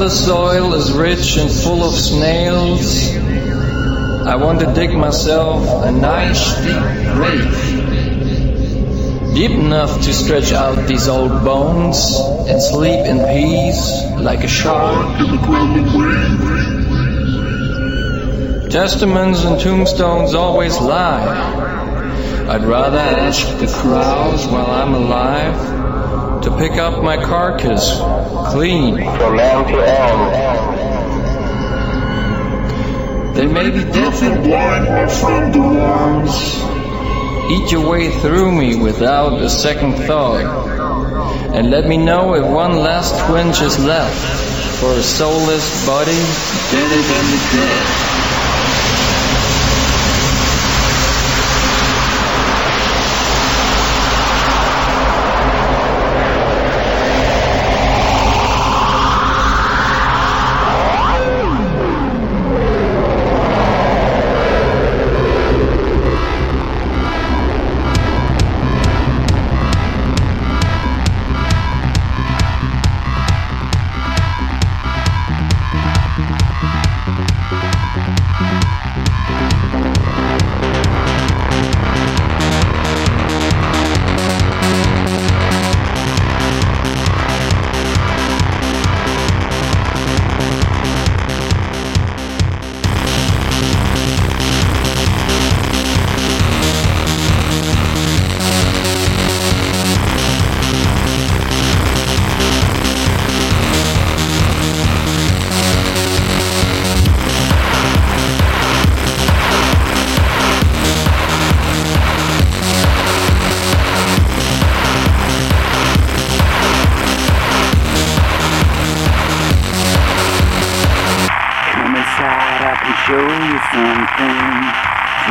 the soil is rich and full of snails, I want to dig myself a nice deep grave. Deep enough to stretch out these old bones and sleep in peace like a shark Testaments and tombstones always lie. I'd rather ask the crowds while I'm alive to pick up my carcass clean from end to end. They may be deaf and blind, my friend the worms. Eat your way through me without a second thought. And let me know if one last twinge is left for a soulless body better than the dead.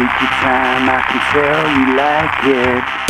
take your time, I can tell you like it.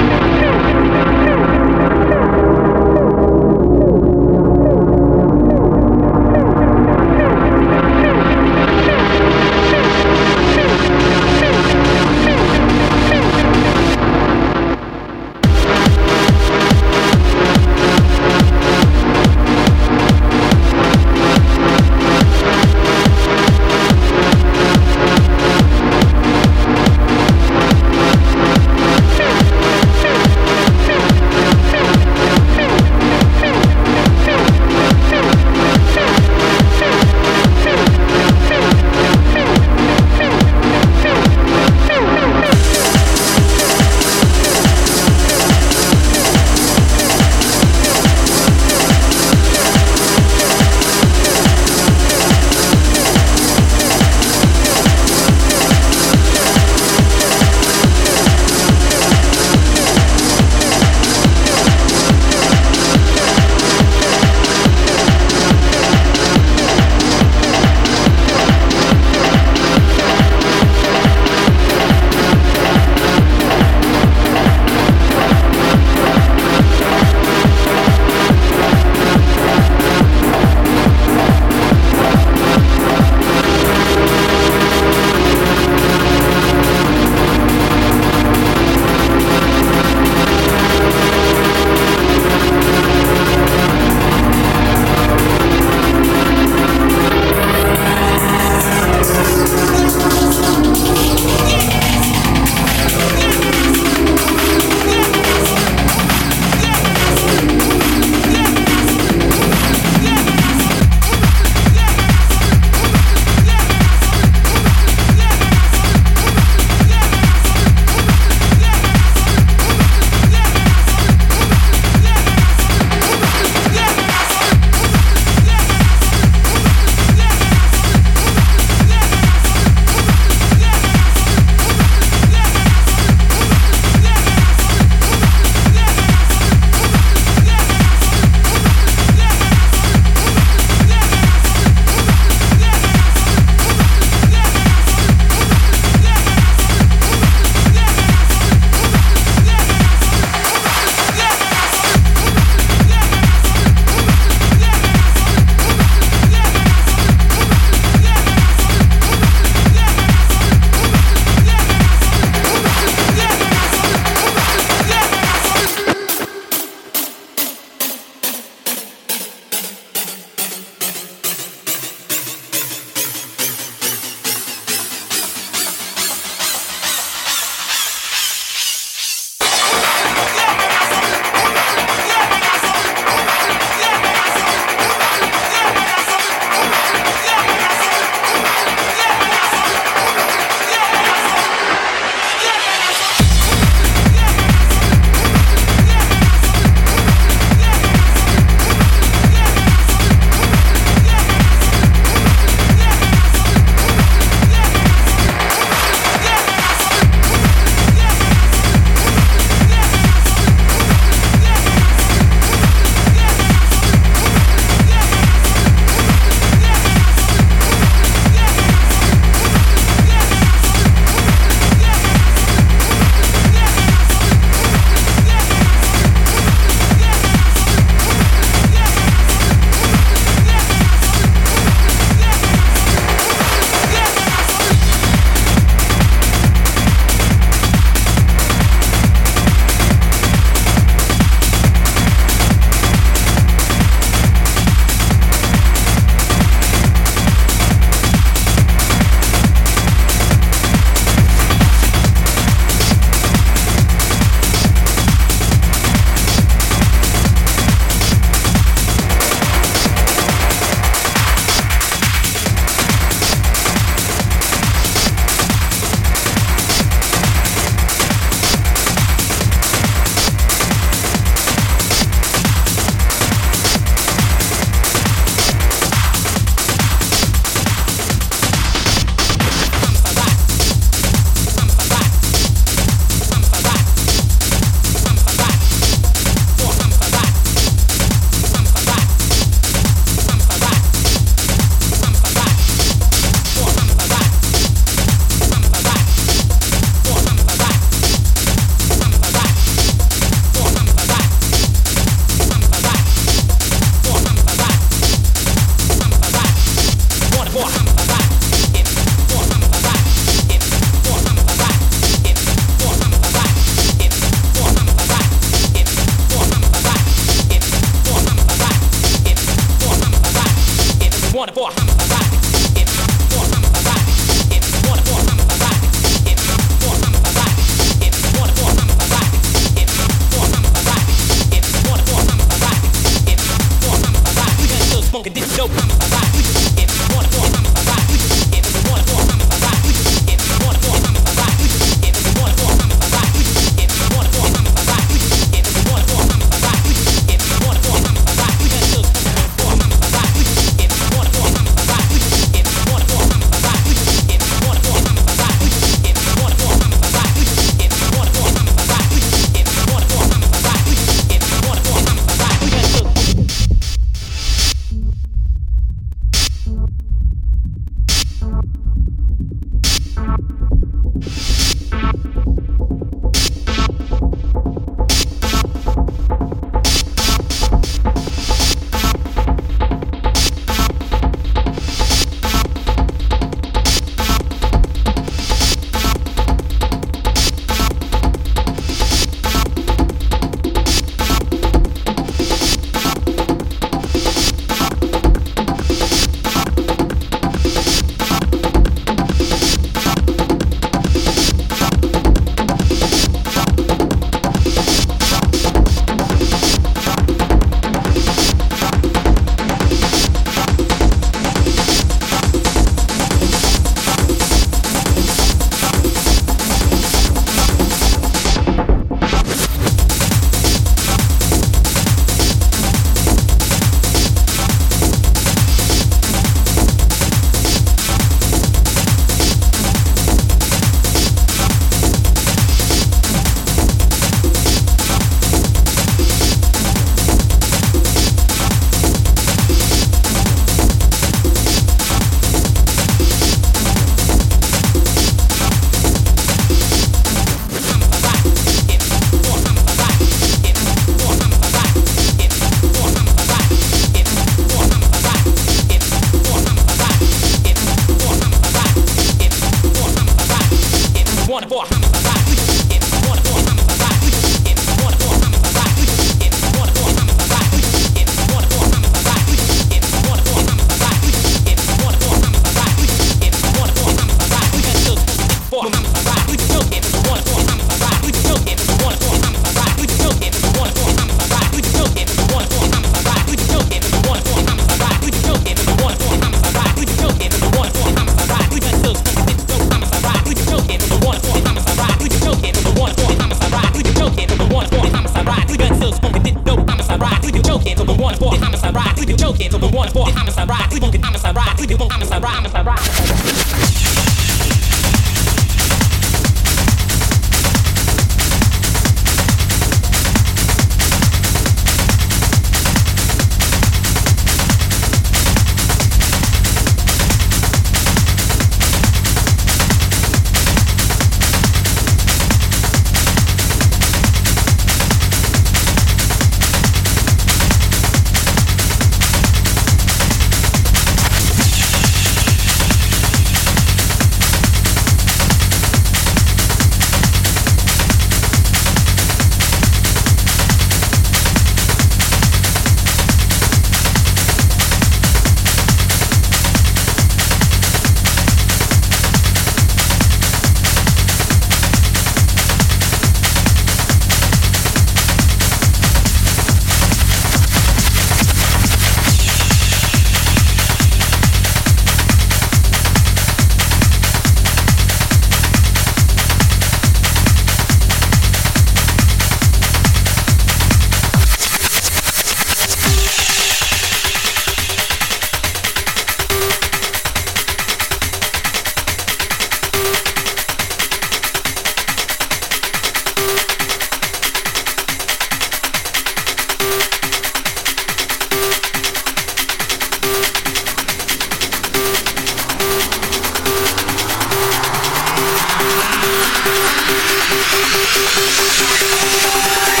フフフフ。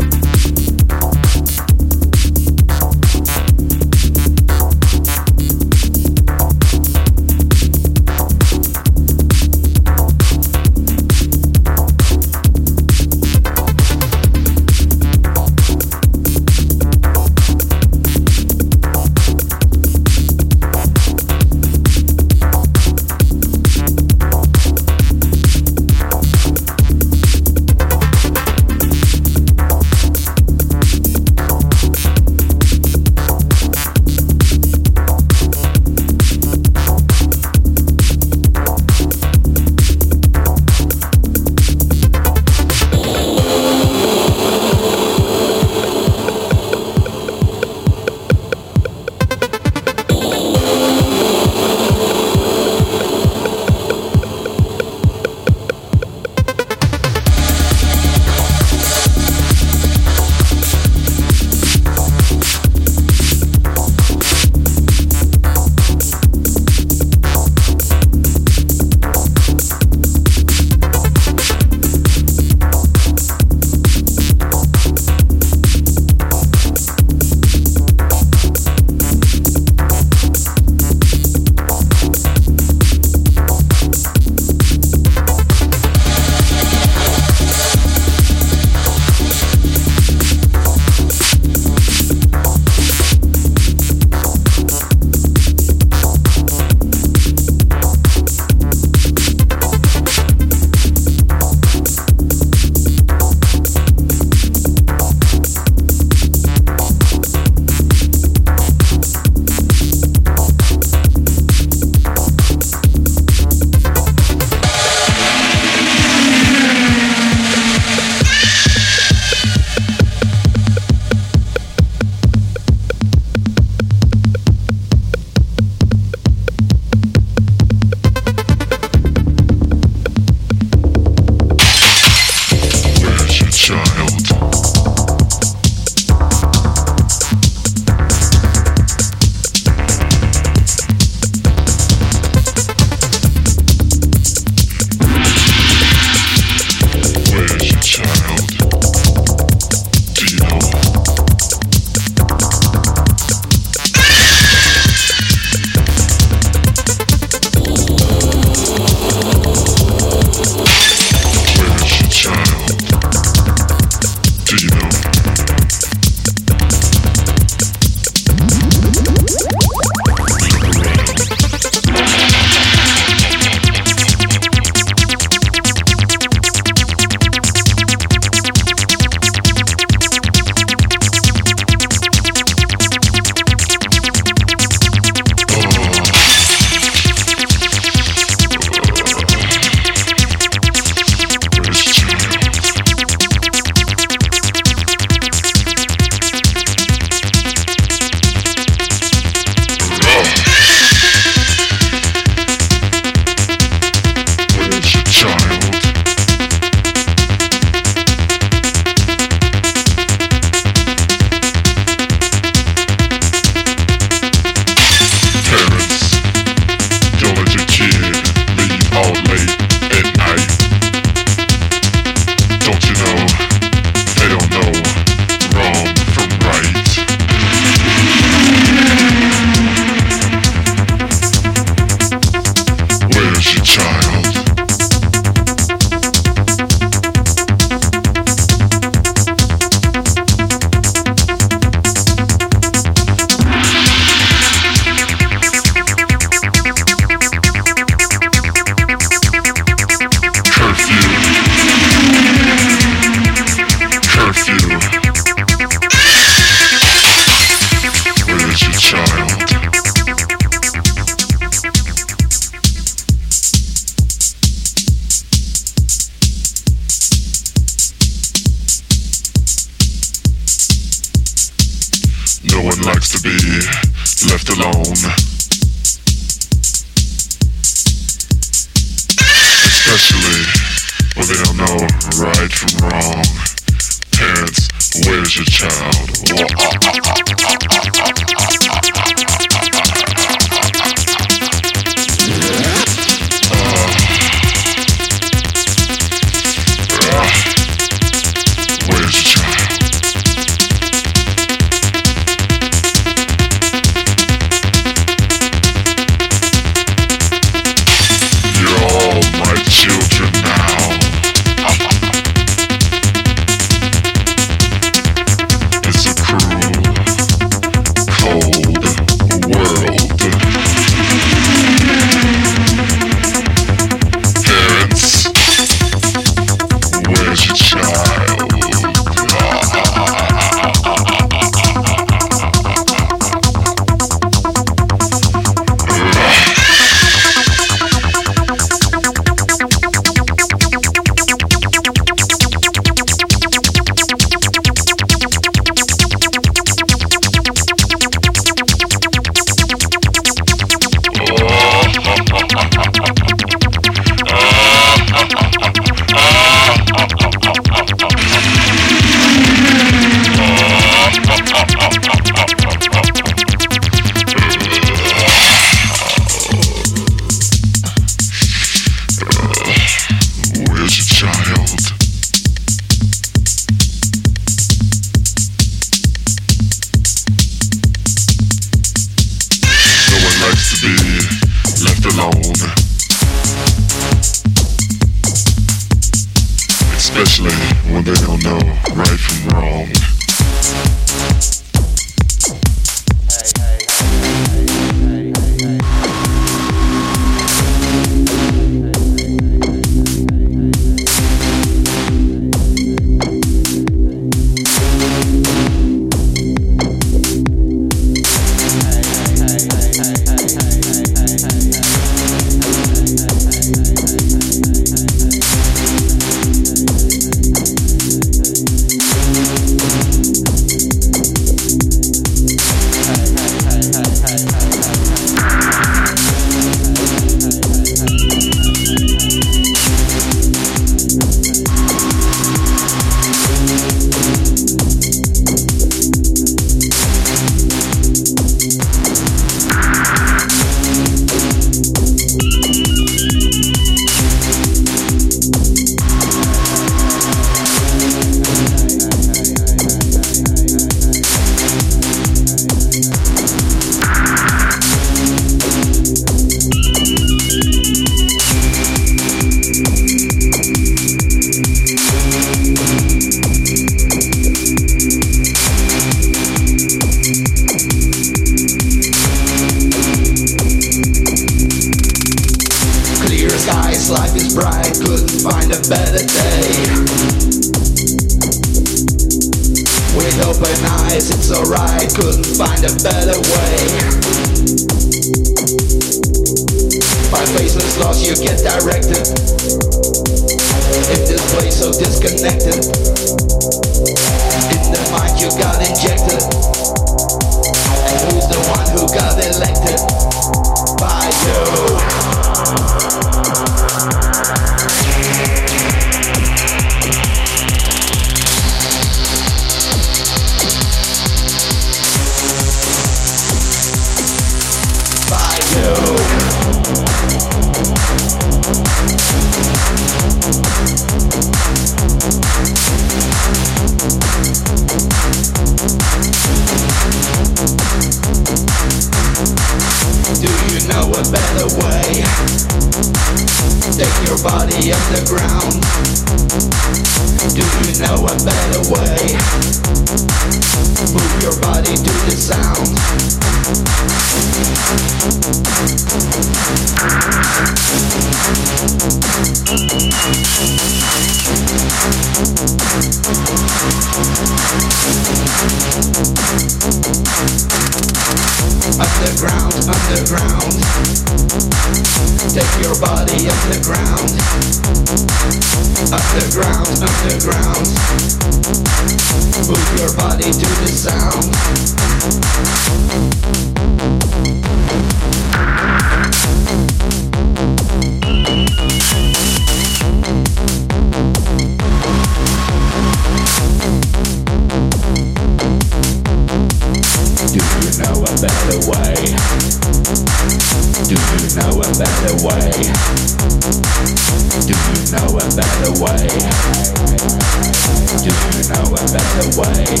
know a better way.